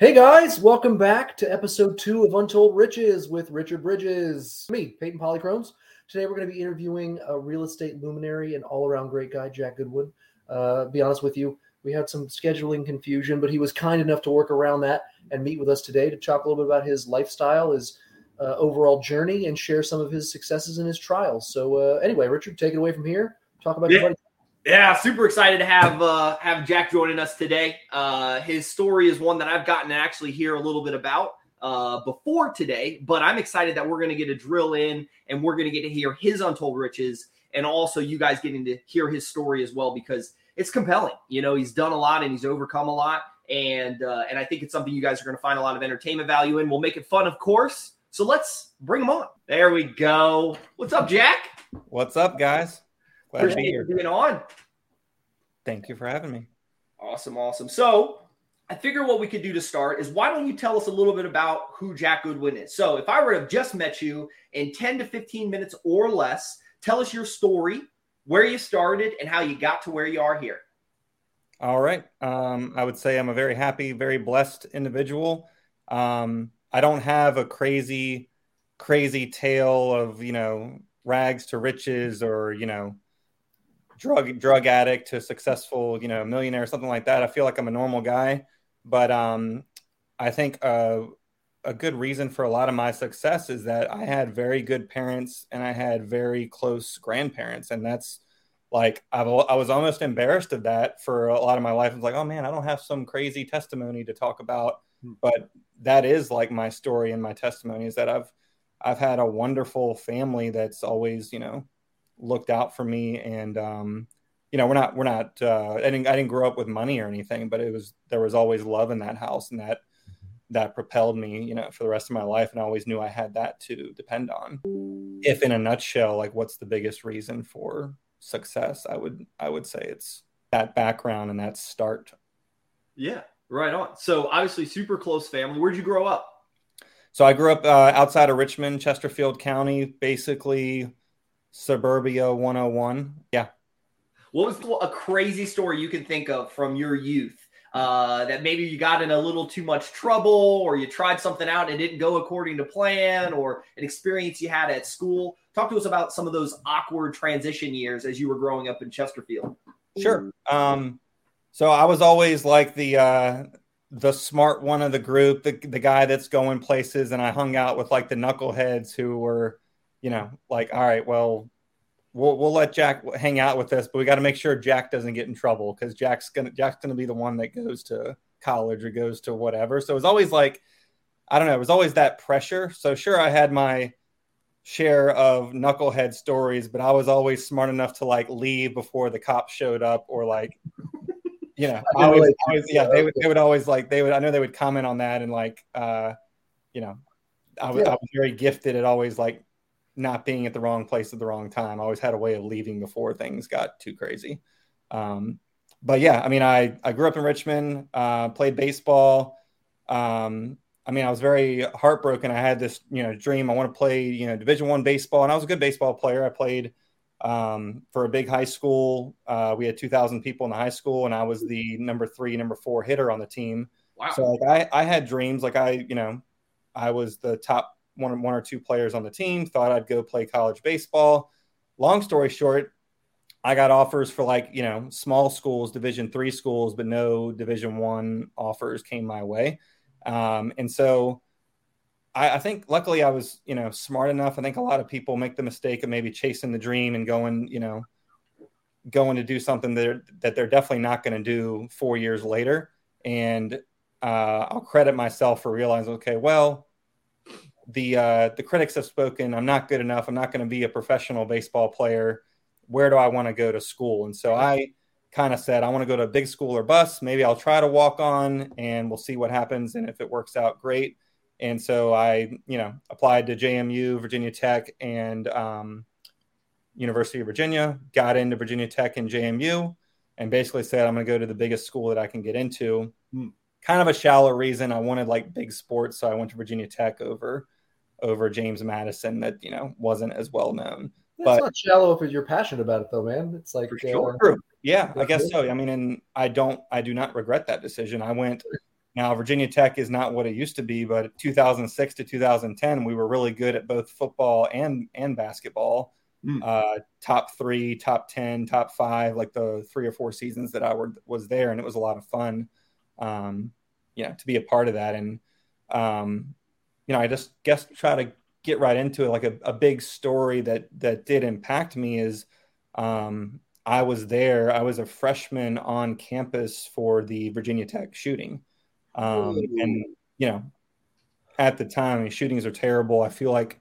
Hey guys, welcome back to episode two of Untold Riches with Richard Bridges. Me, Peyton Polychromes. Today we're going to be interviewing a real estate luminary and all around great guy, Jack Goodwyn. Uh, be honest with you, we had some scheduling confusion, but he was kind enough to work around that and meet with us today to talk a little bit about his lifestyle, his uh, overall journey, and share some of his successes and his trials. So, uh, anyway, Richard, take it away from here. Talk about Yeah. your buddy. Yeah, super excited to have uh, have Jack joining us today. Uh, his story is one that I've gotten to actually hear a little bit about uh, before today, but I'm excited that we're going to get a drill in and we're going to get to hear his untold riches and also you guys getting to hear his story as well because it's compelling. You know, he's done a lot and he's overcome a lot, and uh, and I think it's something you guys are going to find a lot of entertainment value in. We'll make it fun, of course. So let's bring him on. There we go. What's up, Jack? What's up, guys? Glad to be here. you being on. Thank you for having me. Awesome, awesome. So I figure what we could do to start is why don't you tell us a little bit about who Jack Goodwyn is? So if I were to have just met you in 10 to 15 minutes or less, tell us your story, where you started, and how you got to where you are here. All right. Um, I would say I'm a very happy, very blessed individual. Um, I don't have a crazy, crazy tale of, you know, rags to riches or, you know, drug drug addict to successful, you know, millionaire, or something like that. I feel like I'm a normal guy, but um, I think uh, a good reason for a lot of my success is that I had very good parents and I had very close grandparents, and that's like I've, I was almost embarrassed of that for a lot of my life. I was like, oh man, I don't have some crazy testimony to talk about, but that is like my story and my testimony is that I've I've had a wonderful family that's always you know looked out for me and um, you know we're not we're not uh, I didn't I didn't grow up with money or anything, but it was there was always love in that house and that that propelled me you know for the rest of my life and I always knew I had that to depend on. If in a nutshell, like what's the biggest reason for success? I would I would say it's that background and that start. Yeah, right on. So obviously, super close family. Where'd you grow up? So I grew up uh, outside of Richmond, Chesterfield County, basically suburbia 101. Yeah. What was a crazy story you can think of from your youth? Uh, that maybe you got in a little too much trouble, or you tried something out and it didn't go according to plan, or an experience you had at school. Talk to us about some of those awkward transition years as you were growing up in Chesterfield. Sure. Um, so I was always like the uh, the smart one of the group, the the guy that's going places, and I hung out with like the knuckleheads who were, you know, like, all right, well, we'll we'll let Jack hang out with us, but we got to make sure Jack doesn't get in trouble because Jack's gonna Jack's gonna be the one that goes to college or goes to whatever. So it was always like, I don't know, it was always that pressure. So sure, I had my share of knucklehead stories, but I was always smart enough to like leave before the cops showed up or like, you know, I I can was, relate I was- yeah, they would, they would always like, they would, I know they would comment on that and like, uh, you know, I was, Yeah. I was very gifted at always like not being at the wrong place at the wrong time. I always had a way of leaving before things got too crazy. Um, but yeah, I mean, I, I grew up in Richmond, uh, played baseball. Um, I mean, I was very heartbroken. I had this, you know, dream. I want to play, you know, Division One baseball, and I was a good baseball player. I played um, for a big high school. Uh, we had two thousand people in the high school, and I was the number three, number four hitter on the team. Wow. So like, I, I had dreams. Like I, you know, I was the top one, one or two players on the team. Thought I'd go play college baseball. Long story short, I got offers for like you know small schools, Division three schools, but no Division one offers came my way. Um, and so I, I think luckily I was you know smart enough. I think a lot of people make the mistake of maybe chasing the dream and going you know going to do something that they're, that they're definitely not going to do four years later. And uh, I'll credit myself for realizing, okay, well, the uh, the critics have spoken. I'm not good enough. I'm not going to be a professional baseball player. Where do I want to go to school? And so I kind of said, I want to go to a big school or bus. Maybe I'll try to walk on, and we'll see what happens. And if it works out, great. And so I, you know, applied to JMU, Virginia Tech, and um, University of Virginia. Got into Virginia Tech and JMU, and basically said, I'm going to go to the biggest school that I can get into. Hmm. Kind of a shallow reason. I wanted like big sports, so I went to Virginia Tech over over James Madison, that you know wasn't as well known. It's But- not shallow if you're passionate about it, though, man. It's like For uh, sure. True. Yeah, I guess so. I mean, and I don't, I do not regret that decision. I went Now, Virginia Tech is not what it used to be, but 2006 to 2010, we were really good at both football and and basketball. Mm. Uh, top three, top ten, top five, like the three or four seasons that I were, was there, and it was a lot of fun. Um, you know, to be a part of that, and um, you know, I just guess try to get right into it. Like a, a big story that that did impact me is um, I was there. I was a freshman on campus for the Virginia Tech shooting, um, and you know, at the time, shootings are terrible. I feel like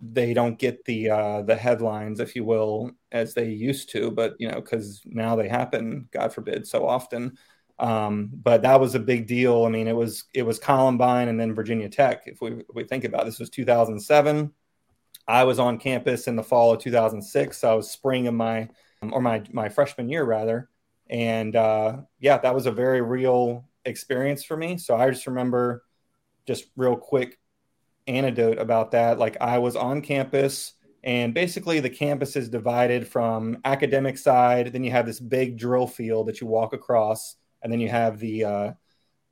they don't get the uh, the headlines, if you will, as they used to. But you know, because now they happen, God forbid, so often. Um, but that was a big deal. I mean, it was it was Columbine and then Virginia Tech. If we if we think about it, this was 2007. I was on campus in the fall of 2006. So I was spring of my or my my freshman year rather, and uh, yeah, that was a very real experience for me. So I just remember just real quick anecdote about that. Like I was on campus and basically the campus is divided from academic side. Then you have this big drill field that you walk across and then you have the uh,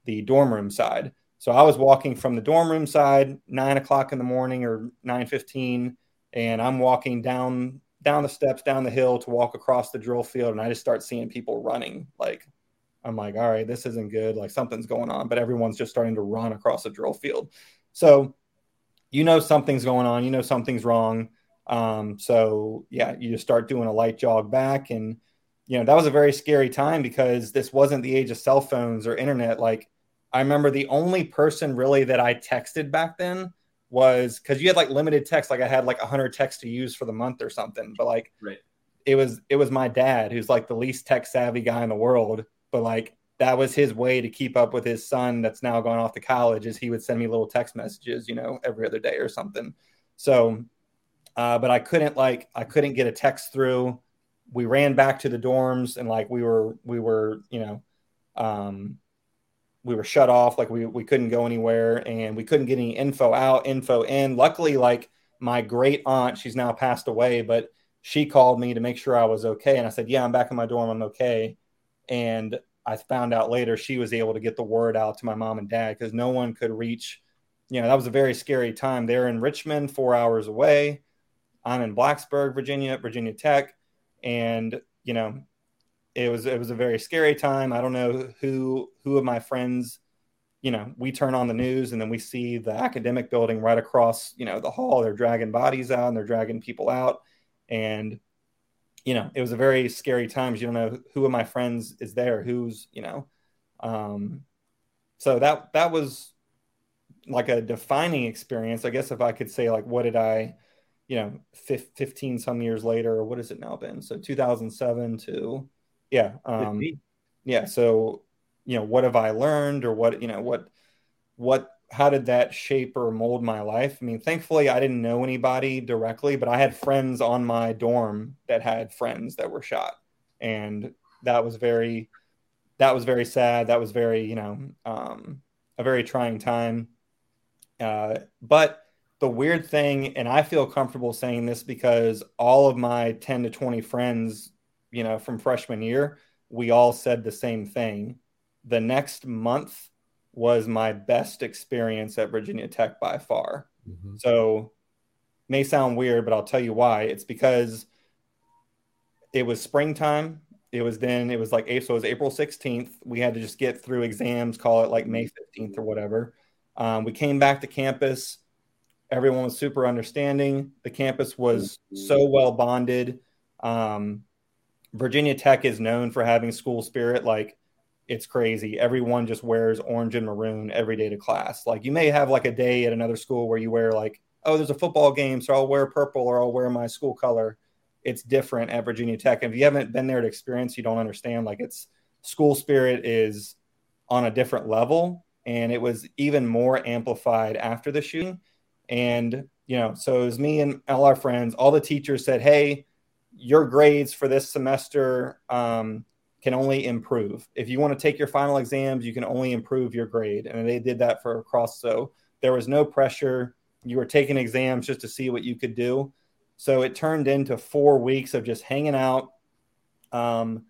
the dorm room side. So I was walking from the dorm room side, nine o'clock in the morning or nine fifteen, and I'm walking down down the steps down the hill to walk across the drill field, and I just start seeing people running. Like I'm like, all right, this isn't good. Like something's going on, but everyone's just starting to run across the drill field. So you know something's going on. You know something's wrong. Um, so yeah, you just start doing a light jog back and you know, that was a very scary time because this wasn't the age of cell phones or internet. Like, I remember the only person really that I texted back then was because you had like limited text. Like, I had like 100 texts to use for the month or something. But like, right. it was it was my dad who's like the least tech savvy guy in the world. But like, that was his way to keep up with his son that's now gone off to college. Is he would send me little text messages, you know, every other day or something. So, uh, but I couldn't like I couldn't get a text through we ran back to the dorms and like we were we were you know um, we were shut off. Like we, we couldn't go anywhere and we couldn't get any info out info in. Luckily like my great aunt she's now passed away but she called me to make sure i was okay. And i said yeah i'm back in my dorm. I'm okay. And i found out later she was able to get the word out to my mom and dad because no one could reach you know that was a very scary time. They're in richmond four hours away. I'm in blacksburg virginia virginia tech and you know it was it was a very scary time. I don't know who who of my friends you know we turn on the news and then we see the academic building right across you know the hall. They're dragging bodies out and they're dragging people out. And you know it was a very scary time you don't know who of my friends is there who's you know um so that that was like a defining experience i guess if i could say like what did i you know 15 some years later what has it now been? So 2007 to yeah um yeah so you know what have i learned or what you know what what how did that shape or mold my life? I mean thankfully i didn't know anybody directly but i had friends on my dorm that had friends that were shot. And that was very that was very sad. That was very you know um, a very trying time. Uh, but the weird thing, and I feel comfortable saying this because all of my 10 to 20 friends, you know, from freshman year, we all said the same thing. The next month was my best experience at Virginia Tech by far. Mm-hmm. So, may sound weird, but I'll tell you why. It's because it was springtime. It was then, it was like, so it was April 16th. We had to just get through exams, call it like May 15th or whatever. Um, we came back to campus Everyone was super understanding. The campus was so well bonded. Um, Virginia Tech is known for having school spirit. Like it's crazy. Everyone just wears orange and maroon every day to class. Like you may have like a day at another school where you wear like, oh, there's a football game, so I'll wear purple or I'll wear my school color. It's different at Virginia Tech. If you haven't been there to experience, you don't understand. Like it's school spirit is on a different level, and it was even more amplified after the shooting. And, you know, so it was me and all our friends, all the teachers said, Hey, your grades for this semester um, can only improve. If you want to take your final exams, you can only improve your grade. And they did that for across. So there was no pressure. You were taking exams just to see what you could do. So it turned into four weeks of just hanging out. Um,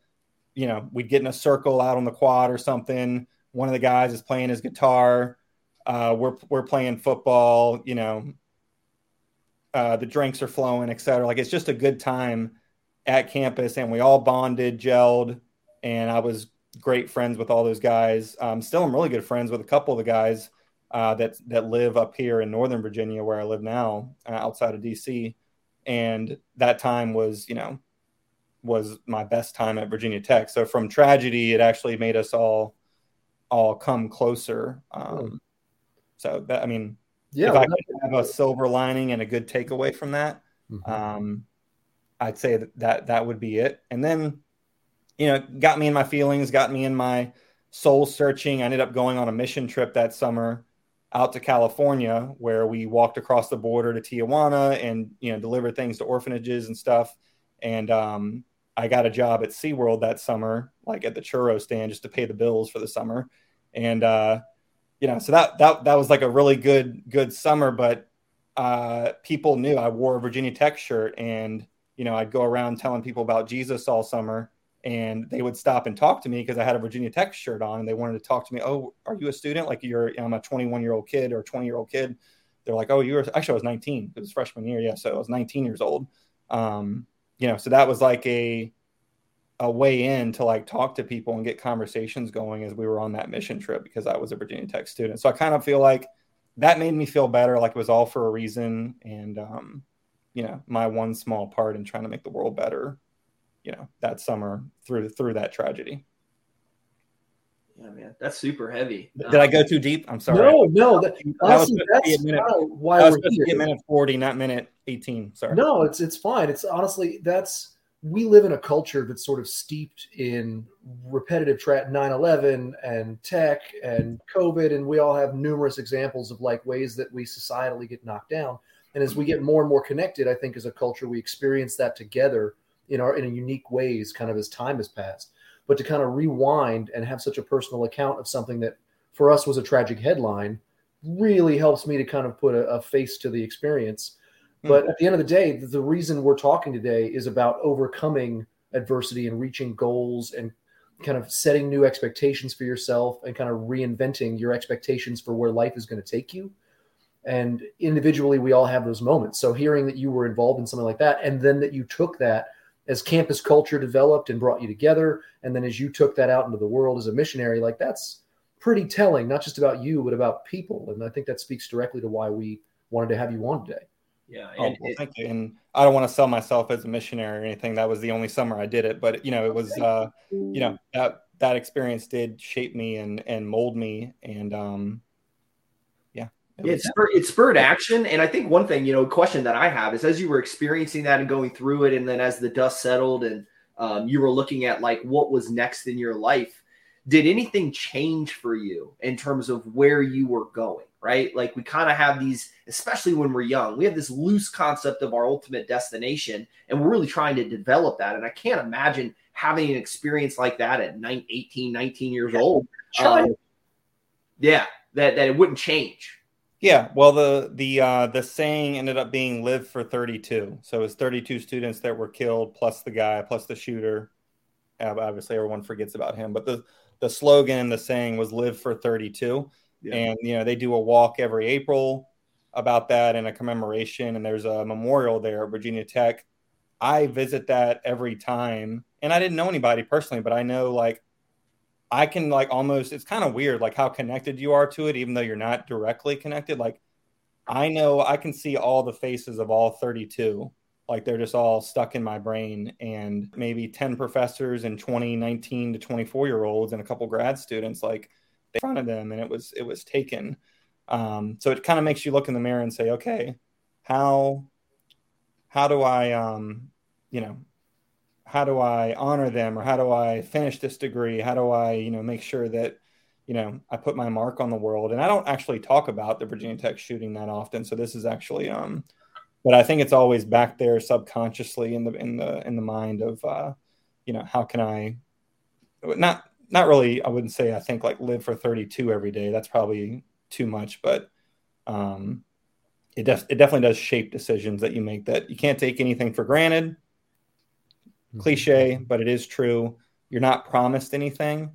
you know, we'd get in a circle out on the quad or something. one of the guys is playing his guitar. Uh, we're we're playing football. You know, uh, the drinks are flowing, etc. Like it's just a good time at campus, and we all bonded, gelled, and I was great friends with all those guys. Um, still, I'm really good friends with a couple of the guys uh, that that live up here in Northern Virginia, where I live now, uh, outside of DC. And that time was, you know, was my best time at Virginia Tech. So from tragedy, it actually made us all all come closer. Um, so that I mean, yeah, if I could have a silver lining and a good takeaway from that, mm-hmm. um, I'd say that, that that would be it. And then, you know, got me in my feelings, got me in my soul searching. I ended up going on a mission trip that summer out to California, where we walked across the border to Tijuana and you know delivered things to orphanages and stuff. And um, I got a job at SeaWorld that summer, like at the churro stand, just to pay the bills for the summer. And uh, you know, so that that that was like a really good good summer. But uh, people knew I wore a Virginia Tech shirt, and you know, I'd go around telling people about Jesus all summer and they would stop and talk to me because I had a Virginia Tech shirt on and they wanted to talk to me. Oh, are you a student? Like you're, I'm a 21 year old kid or 20 year old kid. They're like, oh, you were actually I was 19. It was freshman year, yeah. So I was 19 years old. Um, you know, so that was like a a way in to like talk to people and get conversations going as we were on that mission trip because I was a Virginia Tech student. So I kind of feel like that made me feel better, like it was all for a reason, and um, you know, my one small part in trying to make the world better you know that summer through through that tragedy. Yeah, man, that's super heavy. Did um, I go too deep? I'm sorry. No, no. That, honestly, that that's minute, why that we're here. minute forty, not minute eighteen. Sorry. No, it's it's fine. It's honestly that's we live in a culture that's sort of steeped in repetitive tra- 9-11 and tech and covid and we all have numerous examples of like ways that we societally get knocked down and as we get more and more connected i think as a culture we experience that together in our in unique ways kind of as time has passed but to kind of rewind and have such a personal account of something that for us was a tragic headline really helps me to kind of put a, a face to the experience. Hmm. but at the end of the day the reason we're talking today is about overcoming adversity and reaching goals and kind of setting new expectations for yourself and kind of reinventing your expectations for where life is going to take you. And individually we all have those moments. So hearing that you were involved in something like that and then that you took that as campus culture developed and brought you together and then as you took that out into the world as a missionary like that's pretty telling not just about you but about people. And i think that speaks directly to why we wanted to have you on today yeah oh, and, oh, well, thank you. and i don't want to sell myself as a missionary or anything that was the only summer i did it but you know it was uh you know that that experience did shape me and and mold me and um it, spurred, it spurred action. And I think one thing, you know, question that I have is as you were experiencing that and going through it, and then as the dust settled and um, you were looking at like what was next in your life, did anything change for you in terms of where you were going? Right. Like we kind of have these, especially when we're young, we have this loose concept of our ultimate destination, and we're really trying to develop that. And I can't imagine having an experience like that at 19, 18, 19 years old. Um, yeah, that, that it wouldn't change yeah, well, the the uh, the saying ended up being "live for 32." So it was 32 students that were killed, plus the guy, plus the shooter. Obviously, everyone forgets about him, but the the slogan, the saying was "live for 32." Yeah. And you know, they do a walk every April about that and a commemoration, and there's a memorial there at Virginia Tech. I visit that every time, and I didn't know anybody personally, but I know like I can like almost it's kind of weird like how connected you are to it even though you're not directly connected like I know I can see all the faces of all 32 like they're just all stuck in my brain and maybe 10 professors and 20 19 to 24 year olds and a couple grad students like in front of them and it was it was taken um, so it kind of makes you look in the mirror and say okay how how do I um you know how do I honor them or how do I finish this degree? How do I, you know, make sure that, you know, I put my mark on the world? And I don't actually talk about the Virginia Tech shooting that often. So this is actually, um, but I think it's always back there subconsciously in the, in the, in the mind of, uh, you know, how can I not, not really, I wouldn't say I think like live for 32 every day. That's probably too much, but, um, it, def- it definitely does shape decisions that you make that you can't take anything for granted cliche, but it is true. You're not promised anything.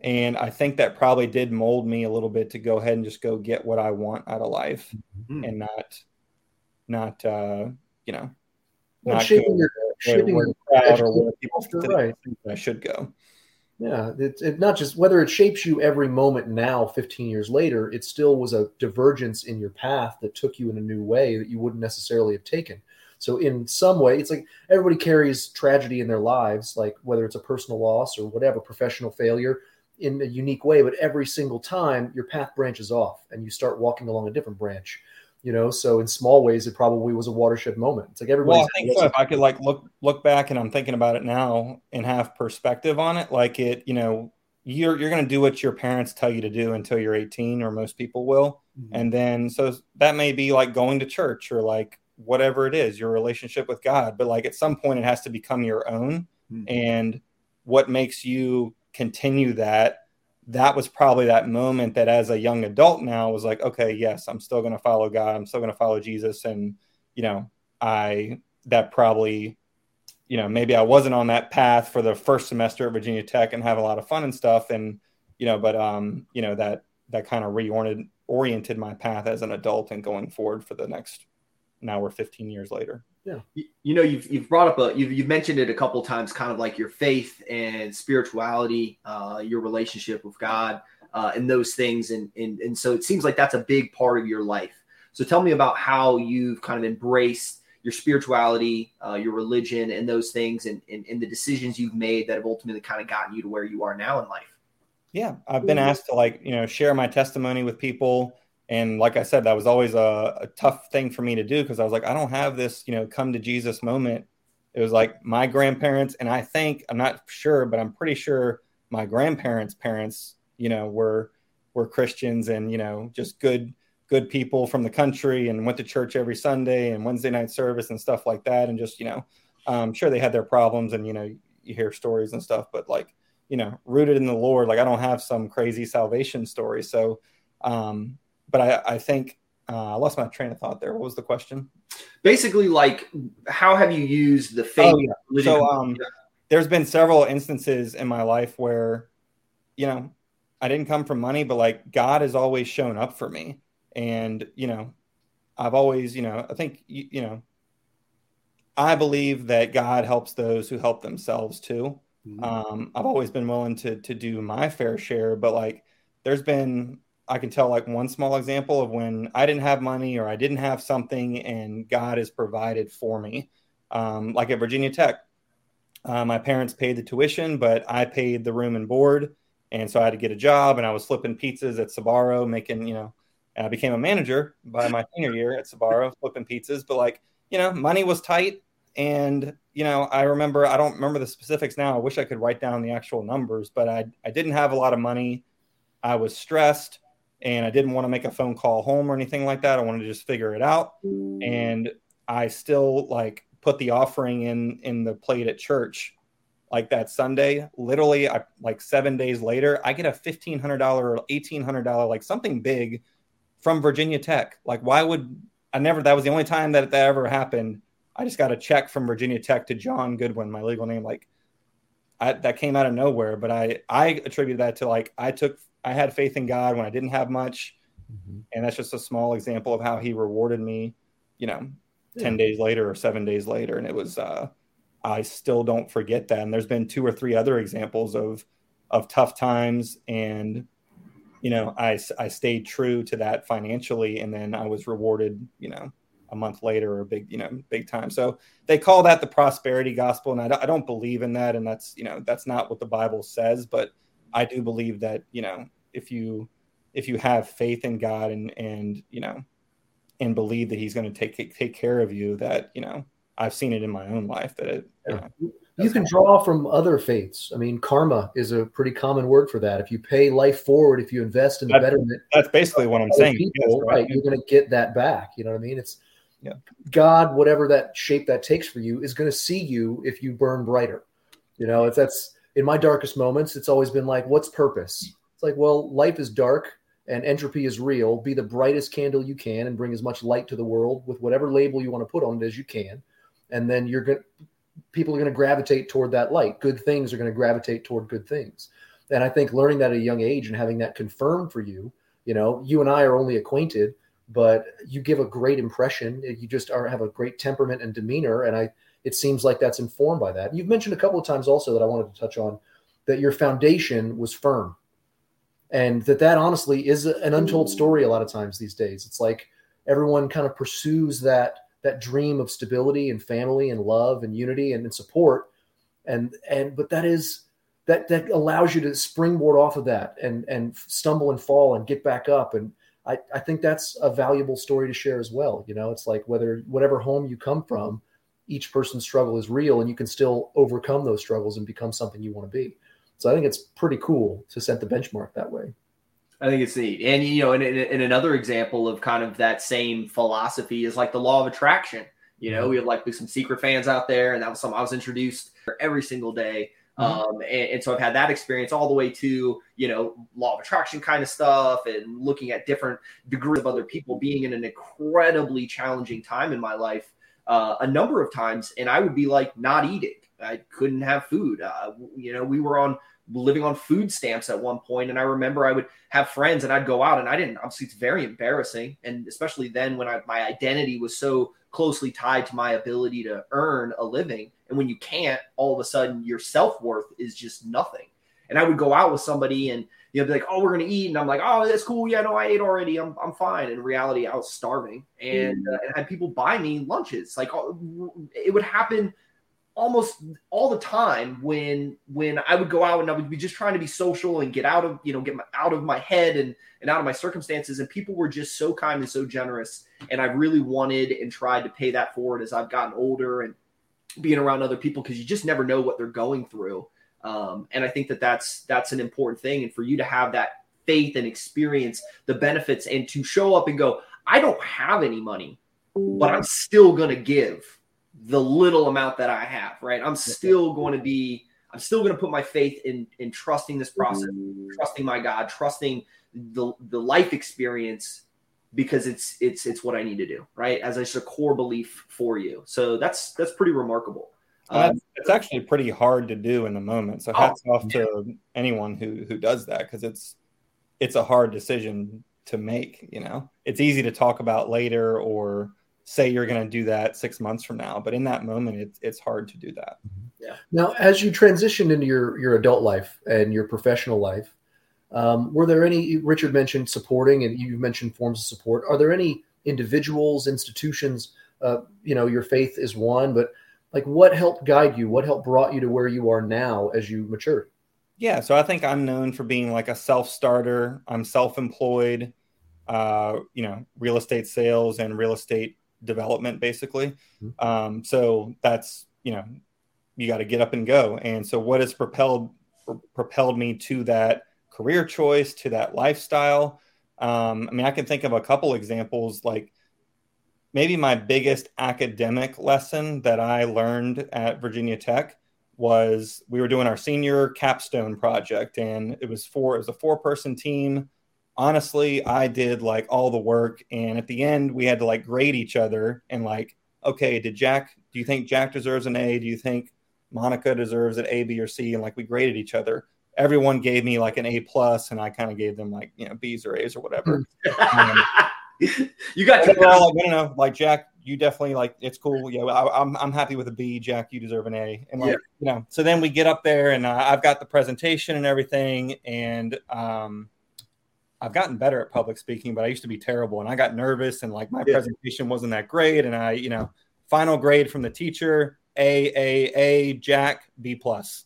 and I think that probably did mold me a little bit to go ahead and just go get what I want out of life, mm-hmm. and not, not uh, you know, well, not shaping your, shaping where, where crowd or where people right. think I should go. Yeah, it's it, not just whether it shapes you every moment now, 15 years later, it still was a divergence in your path that took you in a new way that you wouldn't necessarily have taken. So, in some way, it's like everybody carries tragedy in their lives, like whether it's a personal loss or whatever, professional failure in a unique way. But every single time, your path branches off and you start walking along a different branch you know so in small ways it probably was a watershed moment it's like everybody well, I think so. if i could like look look back and i'm thinking about it now and have perspective on it like it you know you're you're going to do what your parents tell you to do until you're 18 or most people will mm-hmm. and then so that may be like going to church or like whatever it is your relationship with god but like at some point it has to become your own mm-hmm. and what makes you continue that that was probably that moment that as a young adult now was like okay yes i'm still going to follow god i'm still going to follow jesus and you know i that probably you know maybe i wasn't on that path for the first semester at virginia tech and have a lot of fun and stuff and you know but um you know that that kind of reoriented oriented my path as an adult and going forward for the next now we're 15 years later yeah. You, you, know, you've, you've brought up a, you've, you've mentioned it a couple times, kind of like your faith and spirituality, uh, your relationship with God, uh, and those things. And, and, and so it seems like that's a big part of your life. So tell me about how you've kind of embraced your spirituality, uh, your religion, and those things, and, and, and the decisions you've made that have ultimately kind of gotten you to where you are now in life. Yeah. I've been asked to like, you know, share my testimony with people and like I said, that was always a, a tough thing for me to do because I was like, I don't have this, you know, come to Jesus moment. It was like my grandparents, and I think I'm not sure, but I'm pretty sure my grandparents' parents, you know, were were Christians and you know just good good people from the country and went to church every Sunday and Wednesday night service and stuff like that. And just you know, I'm sure they had their problems and you know you hear stories and stuff, but like you know, rooted in the Lord. Like I don't have some crazy salvation story, so um, but I, I think uh, I lost my train of thought there. What was the question? Basically, like how have you used the faith? Oh, yeah. So um, there's been several instances in my life where, you know, I didn't come from money, but like God has always shown up for me, and you know, I've always, you know, I think you, you know, I believe that God helps those who help themselves too. Mm-hmm. Um, I've always been willing to to do my fair share, but like there's been I can tell like one small example of when I didn't have money or I didn't have something and God has provided for me. Um, like at Virginia Tech, uh, my parents paid the tuition, but I paid the room and board. And so I had to get a job and I was flipping pizzas at Sbarro, making, you know, I became a manager by my senior year at Sbarro, flipping pizzas. But like, you know, money was tight. And, you know, I remember, I don't remember the specifics now. I wish I could write down the actual numbers, but I, I didn't have a lot of money. I was stressed and I didn't want to make a phone call home or anything like that. I wanted to just figure it out. Mm. And I still like put the offering in in the plate at church like that Sunday. Literally, I like seven days later, I get a fifteen hundred dollar or eighteen hundred dollar like something big from Virginia Tech. Like, why would I never? That was the only time that that ever happened. I just got a check from Virginia Tech to John Goodwyn, my legal name. Like, I, that came out of nowhere. But I I attribute that to like I took I had faith in God when I didn't have much. Mm-hmm. And that's just a small example of how he rewarded me, you know, yeah. 10 days later or seven days later. And it was, uh, I still don't forget that. And there's been two or three other examples of, of tough times. And, you know, I, I stayed true to that financially. And then I was rewarded, you know, a month later or big, you know, big time. So they call that the prosperity gospel. And I, I don't believe in that. And that's, you know, that's not what the Bible says, but I do believe that, you know, if you if you have faith in God and and you know and believe that He's going to take take care of you, that you know I've seen it in my own life that it. You, know, you can draw from other faiths. I mean, karma is a pretty common word for that. If you pay life forward, if you invest in the that's, betterment, that's basically what I'm saying. People, yes, right. right, you're going to get that back. You know what I mean? It's yeah. God, whatever that shape that takes for you, is going to see you if you burn brighter. You know, if that's in my darkest moments. It's always been like, what's purpose? It's like, well, life is dark and entropy is real. Be the brightest candle you can and bring as much light to the world with whatever label you want to put on it as you can. And then you're going people are going to gravitate toward that light. Good things are going to gravitate toward good things. And I think learning that at a young age and having that confirmed for you, you know, you and I are only acquainted, but you give a great impression. You just are have a great temperament and demeanor. And I, it seems like that's informed by that. You've mentioned a couple of times also that I wanted to touch on that your foundation was firm and that that honestly is an untold story a lot of times these days it's like everyone kind of pursues that that dream of stability and family and love and unity and, and support and and but that is that that allows you to springboard off of that and and stumble and fall and get back up and I, I think that's a valuable story to share as well you know it's like whether whatever home you come from each person's struggle is real and you can still overcome those struggles and become something you want to be so I think it's pretty cool to set the benchmark that way. I think it's neat. And, you know, and, and another example of kind of that same philosophy is like the law of attraction. You know, mm-hmm. we have like some secret fans out there, and that was something I was introduced every single day. Mm-hmm. Um, and, and, so I've had that experience all the way to, you know, law of attraction kind of stuff and looking at different degrees of other people being in an incredibly challenging time in my life uh, a number of times. And I would be like not eating. I couldn't have food. Uh, you know, we were on living on food stamps at one point, and I remember I would have friends and I'd go out, and I didn't. Obviously, it's very embarrassing, and especially then when I, my identity was so closely tied to my ability to earn a living, and when you can't, all of a sudden your self worth is just nothing. And I would go out with somebody and you know, be like, "Oh, we're gonna eat," and I'm like, "Oh, that's cool. Yeah, no, I ate already. I'm, I'm fine." In reality, I was starving, and, mm. uh, and had people buy me lunches. Like it would happen almost all the time when when I would go out and I would be just trying to be social and get out of you know get my, out of my head and and out of my circumstances and people were just so kind and so generous and I really wanted and tried to pay that forward as I've gotten older and being around other people because you just never know what they're going through um, and I think that that's that's an important thing and for you to have that faith and experience the benefits and to show up and go I don't have any money but I'm still going to give the little amount that I have, right? I'm still going to be, I'm still going to put my faith in in trusting this process, mm-hmm. trusting my God, trusting the the life experience because it's it's it's what I need to do, right? As a core belief for you. So that's that's pretty remarkable. Um, it's actually pretty hard to do in the moment. So hats oh, off to anyone who who does that because it's it's a hard decision to make. You know, it's easy to talk about later or say you're going to do that six months from now but in that moment it's it's hard to do that yeah now as you transitioned into your your adult life and your professional life um, were there any richard mentioned supporting and you mentioned forms of support are there any individuals institutions uh, you know your faith is one but like what helped guide you what helped brought you to where you are now as you matured yeah so i think i'm known for being like a self-starter i'm self-employed uh, you know real estate sales and real estate development basically. Mm-hmm. Um, so that's you know you got to get up and go. And so what has propelled propelled me to that career choice to that lifestyle? Um, I mean, I can think of a couple examples like maybe my biggest academic lesson that I learned at Virginia Tech was we were doing our senior capstone project and it was four it was a four person team honestly, I did like all the work. And at the end, we had to like grade each other and like, okay, did Jack, do you think Jack deserves an A? Do you think Monica deserves an A, B, or C? And like we graded each other. Everyone gave me like an A plus, and I kind of gave them like, you know, B's or A's or whatever. um, you got to all like, no, no, no, like Jack, you definitely like it's cool. Yeah, I, am I'm, I'm happy with a B. Jack, you deserve an A. And like, yeah. you know, so then we get up there and uh, I've got the presentation and everything, and um, I've gotten better at public speaking, but I used to be terrible and I got nervous and like my yeah. presentation wasn't that great. And I, you know, final grade from the teacher, A, A, A, Jack, B plus.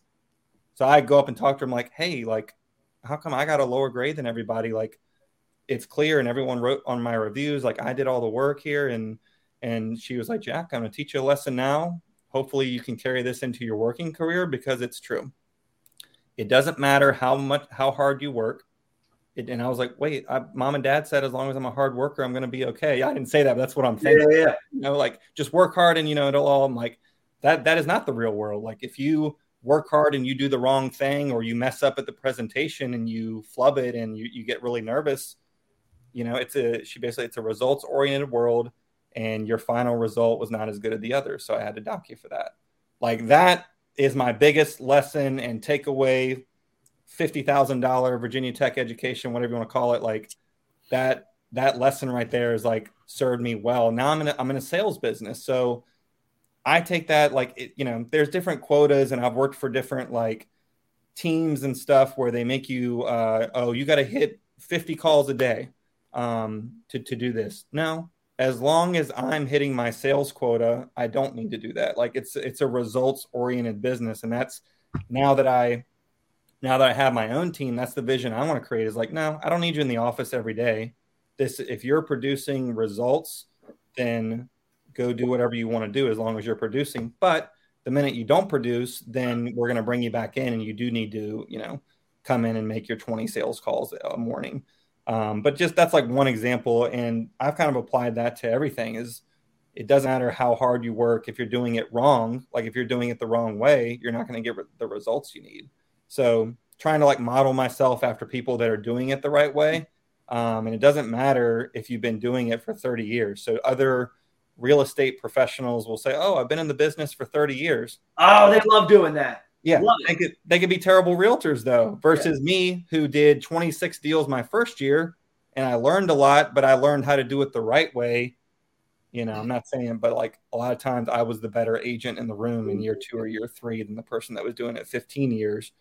So I go up and talk to him like, hey, like, how come I got a lower grade than everybody? Like, it's clear and everyone wrote on my reviews, like I did all the work here. And and she was like, Jack, I'm gonna teach you a lesson now. Hopefully you can carry this into your working career because it's true. It doesn't matter how much how hard you work it, and I was like, wait, I, mom and dad said as long as I'm a hard worker, I'm going to be okay. Yeah, I didn't say that, but that's what I'm thinking. Yeah, yeah. You know, like just work hard and you know it'll all. I'm like that. That is not the real world. Like if you work hard and you do the wrong thing or you mess up at the presentation and you flub it and you, you get really nervous, you know, it's a she basically it's a results oriented world and your final result was not as good as the other. So I had to dock you for that. Like that is my biggest lesson and takeaway fifty thousand dollar Virginia Tech education, whatever you want to call it, like that that lesson right there is like served me well. Now I'm in a, I'm in a sales business, so I take that like it, you know, there's different quotas, and I've worked for different like teams and stuff where they make you uh, oh you got to hit 50 calls a day um, to to do this. No, as long as I'm hitting my sales quota, I don't need to do that. Like it's it's a results oriented business, and that's now that I now that I have my own team, that's the vision I want to create. Is like no, I don't need you in the office every day. This if you're producing results, then go do whatever you want to do as long as you're producing. But the minute you don't produce, then we're going to bring you back in, and you do need to, you know, come in and make your 20 sales calls a morning. Um, but just that's like one example, and I've kind of applied that to everything. Is it doesn't matter how hard you work if you're doing it wrong. Like if you're doing it the wrong way, you're not going to get the results you need. So trying to like model myself after people that are doing it the right way. Um, and it doesn't matter if you've been doing it for 30 years. So other real estate professionals will say, "Oh, I've been in the business for 30 years." Oh, they love doing that. Yeah, they could they could be terrible realtors though. Versus yeah. me, who did 26 deals my first year, and I learned a lot, but I learned how to do it the right way. You know, I'm not saying, but like a lot of times, I was the better agent in the room in year two or year three than the person that was doing it 15 years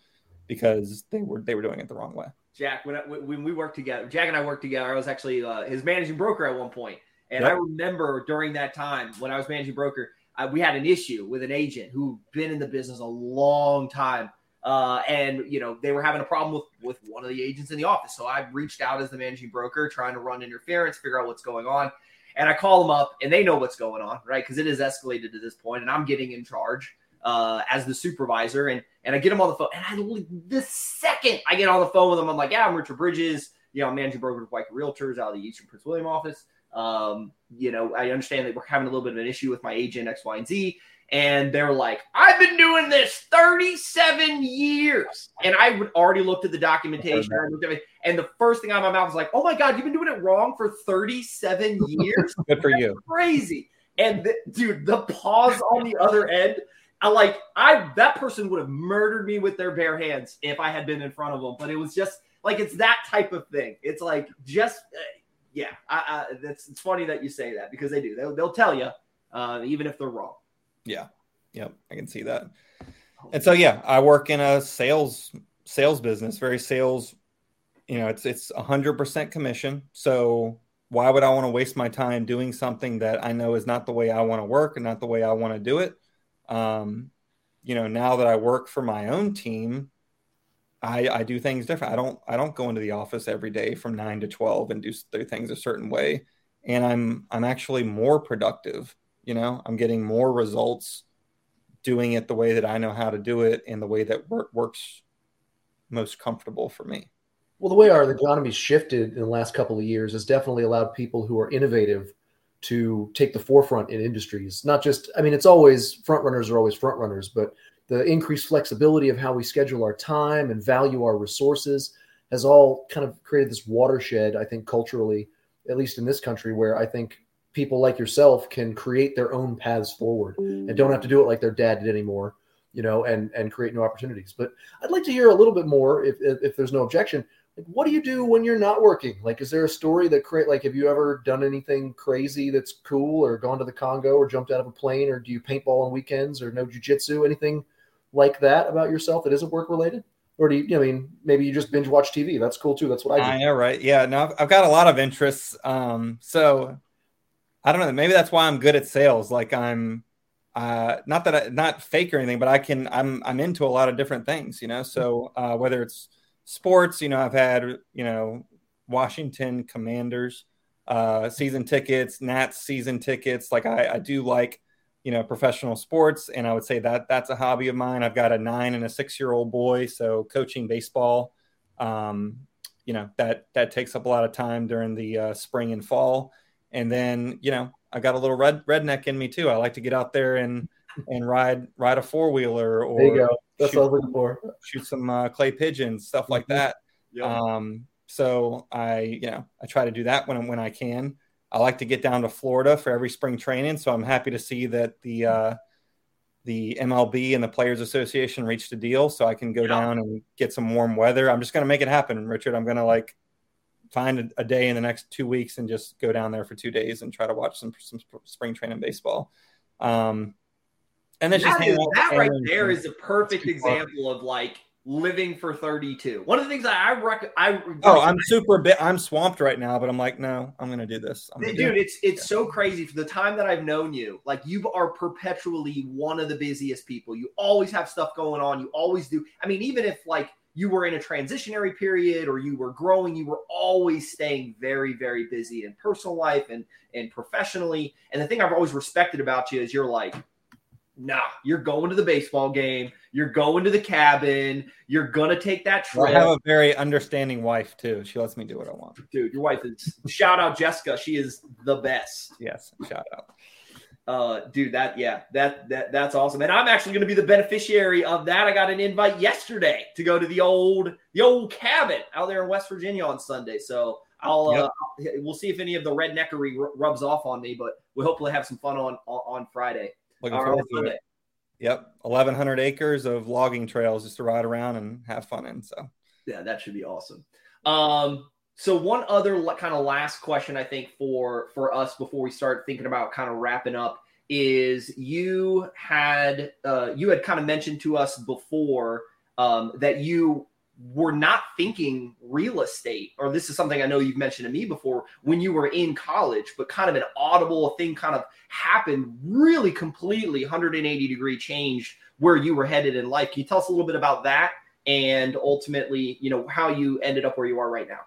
because they were they were doing it the wrong way. Jack, when I, when we worked together, Jack and I worked together. I was actually uh, his managing broker at one point, and yep. I remember during that time when I was managing broker, I, we had an issue with an agent who'd been in the business a long time. Uh, and you know they were having a problem with with one of the agents in the office. So I reached out as the managing broker, trying to run interference, figure out what's going on. And I call them up, and they know what's going on, right? Because it is escalated to this point, and I'm getting in charge uh, as the supervisor. And and I get them on the phone, and I the second I get on the phone with them, I'm like, yeah, I'm Richard Bridges. You know, I'm managing broker with White Realtors out of the Eastern Prince William office. Um, you know, I understand that we're having a little bit of an issue with my agent X, Y, and Z. And they're like, I've been doing this 37 years. And I would already looked at the documentation. At and the first thing out of my mouth was like, oh my God, you've been doing it wrong for 37 years? Good for you. Crazy. And the, dude, the pause on the other end, I like, I that person would have murdered me with their bare hands if I had been in front of them. But it was just like, it's that type of thing. It's like, just, yeah, I, I, it's, it's funny that you say that because they do. They'll, they'll tell you, uh, even if they're wrong. Yeah. Yep. I can see that. And so, yeah, I work in a sales sales business, very sales. You know, it's it's a hundred percent commission. So why would I want to waste my time doing something that I know is not the way I want to work and not the way I want to do it? Um, you know, now that I work for my own team, I, I do things different. I don't I don't go into the office every day from nine to twelve and do, things a certain way, and I'm I'm actually more productive. You know, I'm getting more results doing it the way that I know how to do it and the way that work works most comfortable for me. Well, the way our economy's shifted in the last couple of years has definitely allowed people who are innovative to take the forefront in industries. Not just, I mean, it's always front runners are always front runners, but the increased flexibility of how we schedule our time and value our resources has all kind of created this watershed, I think, culturally, at least in this country, where I think people like yourself can create their own paths forward and don't have to do it like their dad did anymore, you know, and and create new opportunities. But I'd like to hear a little bit more, if if, if there's no objection. Like, what do you do when you're not working? Like, is there a story that create like have you ever done anything crazy that's cool, or gone to the Congo, or jumped out of a plane, or do you paintball on weekends, or no jujitsu, anything? Like that about yourself that isn't work related? Or do you, I mean, maybe you just binge watch TV. That's cool too. That's what I do. I know, right? Yeah. No, I've, I've got a lot of interests. Um, so I don't know. Maybe that's why I'm good at sales. Like I'm, uh, not that I, not fake or anything, but I can, I'm, I'm into a lot of different things, you know? So, uh, whether it's sports, you know, I've had, you know, Washington commanders, uh, season tickets, Nats season tickets. Like I, I do like, you know professional sports and i would say that that's a hobby of mine. I've got a nine and a six year old boy so coaching baseball um, you know that that takes up a lot of time during the uh, spring and fall. And then you know i got a little red redneck in me too. I like to get out there and and ride ride a four-wheeler or there you go. That's shoot, what i was looking for. shoot some uh, clay pigeons stuff like mm-hmm. that. Yep. um, so i you know i try to do that when when i can I like to get down to Florida for every spring training, so I'm happy to see that the uh, the MLB and the Players Association reached a deal, so I can go yeah. down and get some warm weather. I'm just going to make it happen, Richard. I'm going to like find a, a, day in the next two weeks and just go down there for two days and try to watch some some spring training baseball. Um, and then that, is, that right there is a perfect example of like living for 32. One of the things I, I rec- I oh, I'm super bit. I'm swamped right now, but I'm like, no, I'm gonna do this. Dude, do it's it's yeah. so crazy for the time that I've known you. Like you are perpetually one of the busiest people. You always have stuff going on. You always do. I mean, even if like you were in a transitionary period or you were growing, you were always staying very, very busy in personal life and and professionally. And the thing I've always respected about you is you're like nah, you're going to the baseball game, you're going to the cabin, you're gonna take that trip. I have a very understanding wife too. She lets me do what I want. Dude, your wife is shout out Jessica. She is the best. Yes, shout out. Uh, dude, that yeah, that that that's awesome. And I'm actually going to be the beneficiary of that. I got an invite yesterday to go to the old the old cabin out there in West Virginia on Sunday. So I'll yep. uh, we'll see if any of the redneckery rubs off on me, but we'll hopefully have some fun on on, on Friday. Looking forward to it. Yep, eleven hundred acres of logging trails just to ride around and have fun in. So yeah, that should be awesome. Um, so one other kind of last question I think for for us before we start thinking about kind of wrapping up is you had uh, you had kind of mentioned to us before um, that you were not thinking real estate, or this is something I know you've mentioned to me before when you were in college, but kind of an audible thing kind of happened really completely 180 degree change where you were headed in life. Can you tell us a little bit about that and ultimately, you know, how you ended up where you are right now?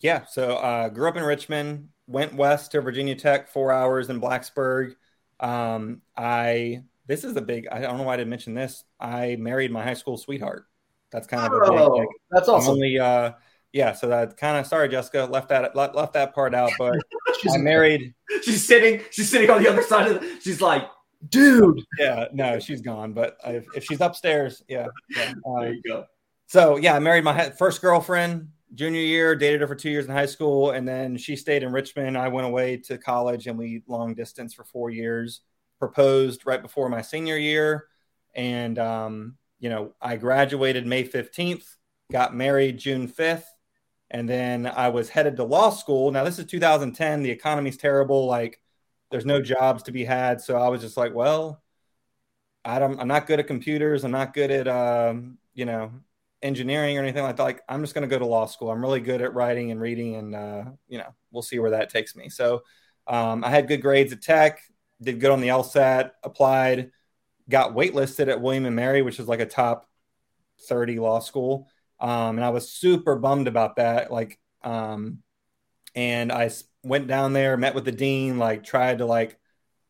Yeah. So uh grew up in Richmond, went west to Virginia Tech, four hours in Blacksburg. Um, I this is a big I don't know why I didn't mention this. I married my high school sweetheart. That's kind of oh, a big, like, that's awesome. Only, uh, yeah, so that kind of sorry, Jessica, left that left, left that part out, but I'm married. She's sitting. She's sitting on the other side of. The, she's like, dude. Yeah, no, she's gone. But if, if she's upstairs, yeah. yeah uh, there you go. So yeah, I married my first girlfriend junior year, dated her for two years in high school, and then she stayed in Richmond. I went away to college, and we long distance for four years. Proposed right before my senior year, and um, you know, I graduated May 15th, got married June 5th, and then I was headed to law school. Now, this is 2010. The economy's terrible. Like, there's no jobs to be had. So I was just like, well, I don't, I'm not good at computers. I'm not good at, um, you know, engineering or anything like that. Like, I'm just going to go to law school. I'm really good at writing and reading, and, uh, you know, we'll see where that takes me. So um, I had good grades at Tech, did good on the LSAT, applied got waitlisted at William and Mary, which is like a top 30 law school. Um, and I was super bummed about that. Like, um, and I went down there, met with the dean, like tried to like,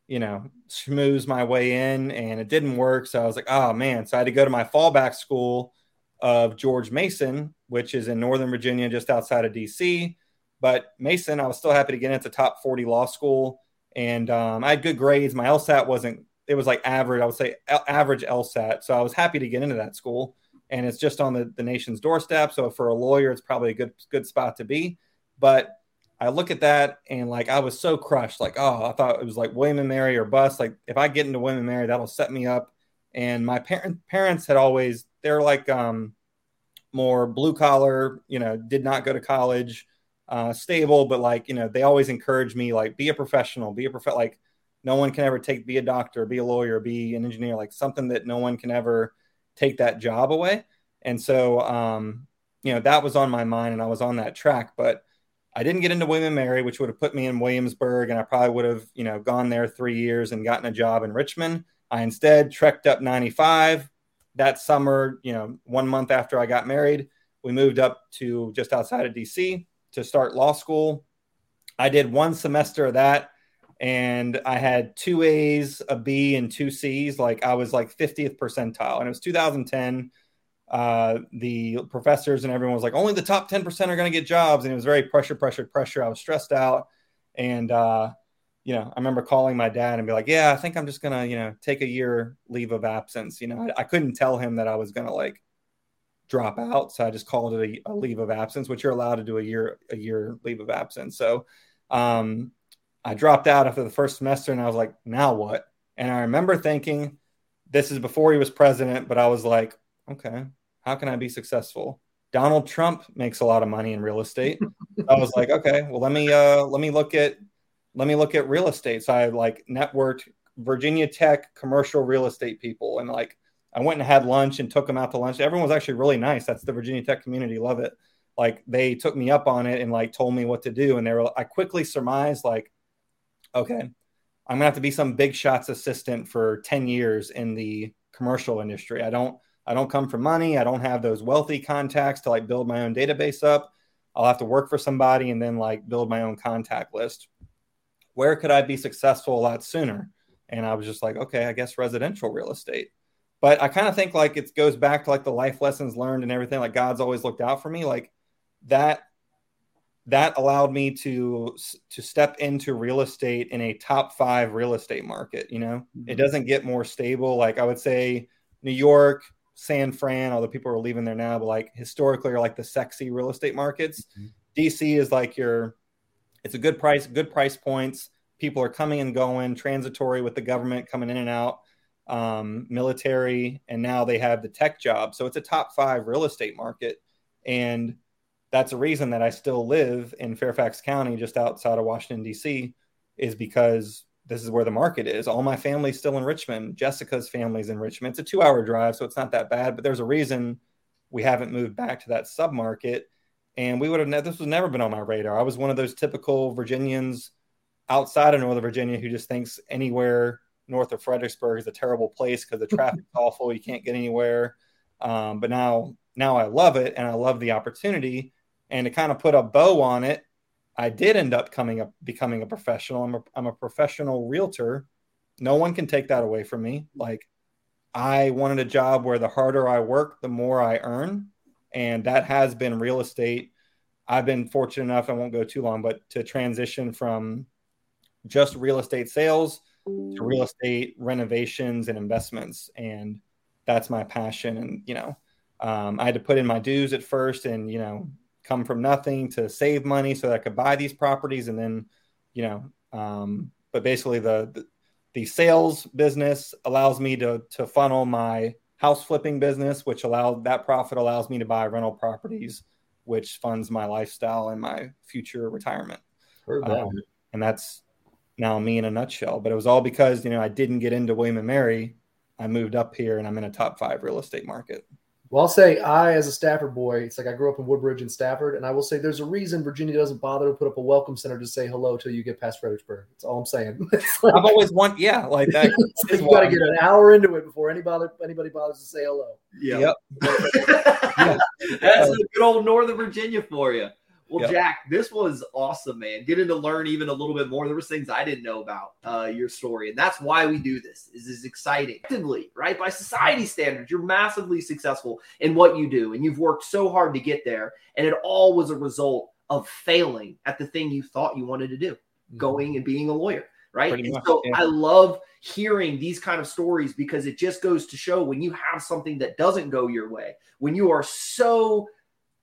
you know, schmooze my way in and it didn't work. So I was like, oh man. So I had to go to my fallback school of George Mason, which is in Northern Virginia, just outside of DC. But Mason, I was still happy to get into top 40 law school. And um, I had good grades. My LSAT wasn't it was like average. I would say average LSAT. So I was happy to get into that school, and it's just on the, the nation's doorstep. So for a lawyer, it's probably a good good spot to be. But I look at that and like I was so crushed. Like oh, I thought it was like William and Mary or bust. Like if I get into William and Mary, that'll set me up. And my parent parents had always they're like um more blue collar. You know, did not go to college. Uh, stable, but like you know, they always encourage me like be a professional, be a prof like no one can ever take be a doctor be a lawyer be an engineer like something that no one can ever take that job away. And so um, you know that was on my mind and i was on that track but i didn't get into william mary which would have put me in williamsburg and i probably would have you know gone there three years and gotten a job in richmond. I instead trekked up 95 that summer you know one month after i got married we moved up to just outside of dc to start law school. I did one semester of that and I had two A's, a B, and two C's. Like I was like 50th percentile, and it was 2010. Uh, the professors and everyone was like, only the top 10% are going to get jobs, and it was very pressure, pressure, pressure. I was stressed out, and uh, you know, I remember calling my dad and be like, yeah, I think I'm just gonna, you know, take a year leave of absence. You know, I, I couldn't tell him that I was gonna like drop out, so I just called it a, a leave of absence, which you're allowed to do a year a year leave of absence. So um, I dropped out after the first semester and I was like, now what? And I remember thinking, this is before he was president, but I was like, okay, how can I be successful? Donald Trump makes a lot of money in real estate. I was like, okay, well let me uh let me look at let me look at real estate. So I like networked Virginia Tech commercial real estate people and like I went and had lunch and took them out to lunch. Everyone was actually really nice. That's the Virginia Tech community, love it. Like they took me up on it and like told me what to do and they were I quickly surmised like okay, I'm to have to be some big shots assistant for 10 years in the commercial industry. I don't I don't come from money. I don't have those wealthy contacts to like build my own database up. I'll have to work for somebody and then like build my own contact list. Where could I be successful a lot sooner? And I was just like, okay, I guess residential real estate. But I kind of think like it goes back to like the life lessons learned and everything. Like God's always looked out for me. Like that that allowed me to to step into real estate in a top five real estate market. You know, mm-hmm. it doesn't get more stable. Like I would say, New York, San Fran, although people are leaving there now, but like historically are like the sexy real estate markets. Mm-hmm. DC is like your, it's a good price, good price points. People are coming and going, transitory with the government coming in and out, um, military, and now they have the tech job. So it's a top five real estate market, and that's a reason that I still live in Fairfax County, just outside of Washington D.C., is because this is where the market is. All my family's still in Richmond. Jessica's family's in Richmond. It's a two hour drive, so it's not that bad, but there's a reason we haven't moved back to that sub market. And we would have, ne- this was never been on my radar. I was one of those typical Virginians outside of Northern Virginia who just thinks anywhere north of Fredericksburg is a terrible place because the traffic's awful. You can't get anywhere. Um, but now, now I love it and I love the opportunity. And to kind of put a bow on it, I did end up coming up becoming a professional. I'm a, I'm a professional realtor. No one can take that away from me. Like I wanted a job where the harder I work, the more I earn, and that has been real estate. I've been fortunate enough, I won't go too long, but to transition from just real estate sales to real estate renovations and investments, and that's my passion. And you know, um, I had to put in my dues at first, and you know, come from nothing to save money so that I could buy these properties and then, you know, um, but basically the, the, the sales business allows me to to funnel my house flipping business, which allowed that profit allows me to buy rental properties, which funds my lifestyle and my future retirement. Um, and that's now me in a nutshell. But it was all because you know I didn't get into William and Mary. I moved up here and I'm in a top five real estate market. Well, I'll say I, as a Stafford boy, it's like I grew up in Woodbridge and Stafford, and I will say there's a reason Virginia doesn't bother to put up a welcome center to say hello till you get past Fredericksburg. That's all I'm saying. like, I've always wanted, yeah, like that. like you got to get an hour into it before anybody anybody bothers to say hello. Yep. yeah. That's a good old Northern Virginia for you. Well, yep. Jack, this was awesome, man. Getting to learn even a little bit more. There was things I didn't know about uh, your story, and that's why we do this. Is is exciting, right? By society standards, you're massively successful in what you do, and you've worked so hard to get there, and it all was a result of failing at the thing you thought you wanted to do, mm-hmm. going and being a lawyer, right? And so yeah. I love hearing these kind of stories because it just goes to show when you have something that doesn't go your way, when you are so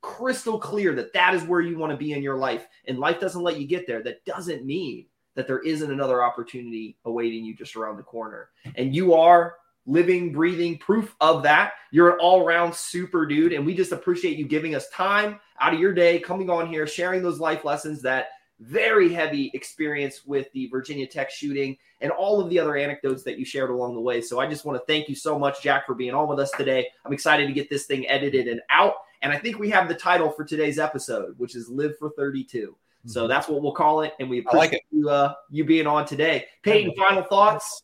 crystal clear that that is where you want to be in your life and life doesn't let you get there that doesn't mean that there isn't another opportunity awaiting you just around the corner and you are living breathing proof of that you're an all-around super dude and we just appreciate you giving us time out of your day coming on here sharing those life lessons that very heavy experience with the Virginia Tech shooting and all of the other anecdotes that you shared along the way. So I just want to thank you so much, Jack, for being on with us today. I'm excited to get this thing edited and out. And I think we have the title for today's episode, which is Live for 32. Mm-hmm. So that's what we'll call it. And we appreciate like you, uh, you being on today. Peyton, final thoughts?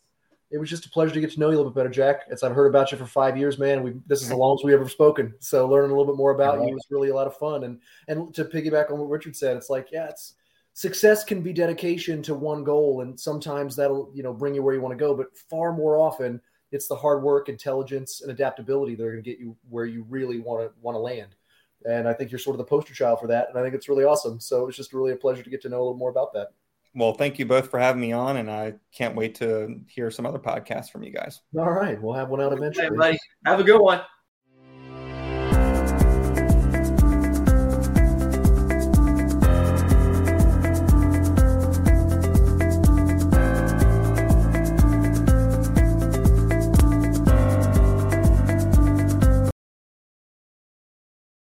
It was just a pleasure to get to know you a little bit better, Jack. As I've heard about you for five years, man. We this is the longest we've ever spoken. So learning a little bit more about you was really a lot of fun. And and to piggyback on what Richard said, it's like, yeah, it's success can be dedication to one goal, and sometimes that'll you know bring you where you want to go. But far more often, it's the hard work, intelligence, and adaptability that are going to get you where you really want to want to land. And I think you're sort of the poster child for that. And I think it's really awesome. So it's just really a pleasure to get to know a little more about that. Well, thank you both for having me on, and I can't wait to hear some other podcasts from you guys. All right, we'll have one out eventually. Hey, buddy. Have a good one.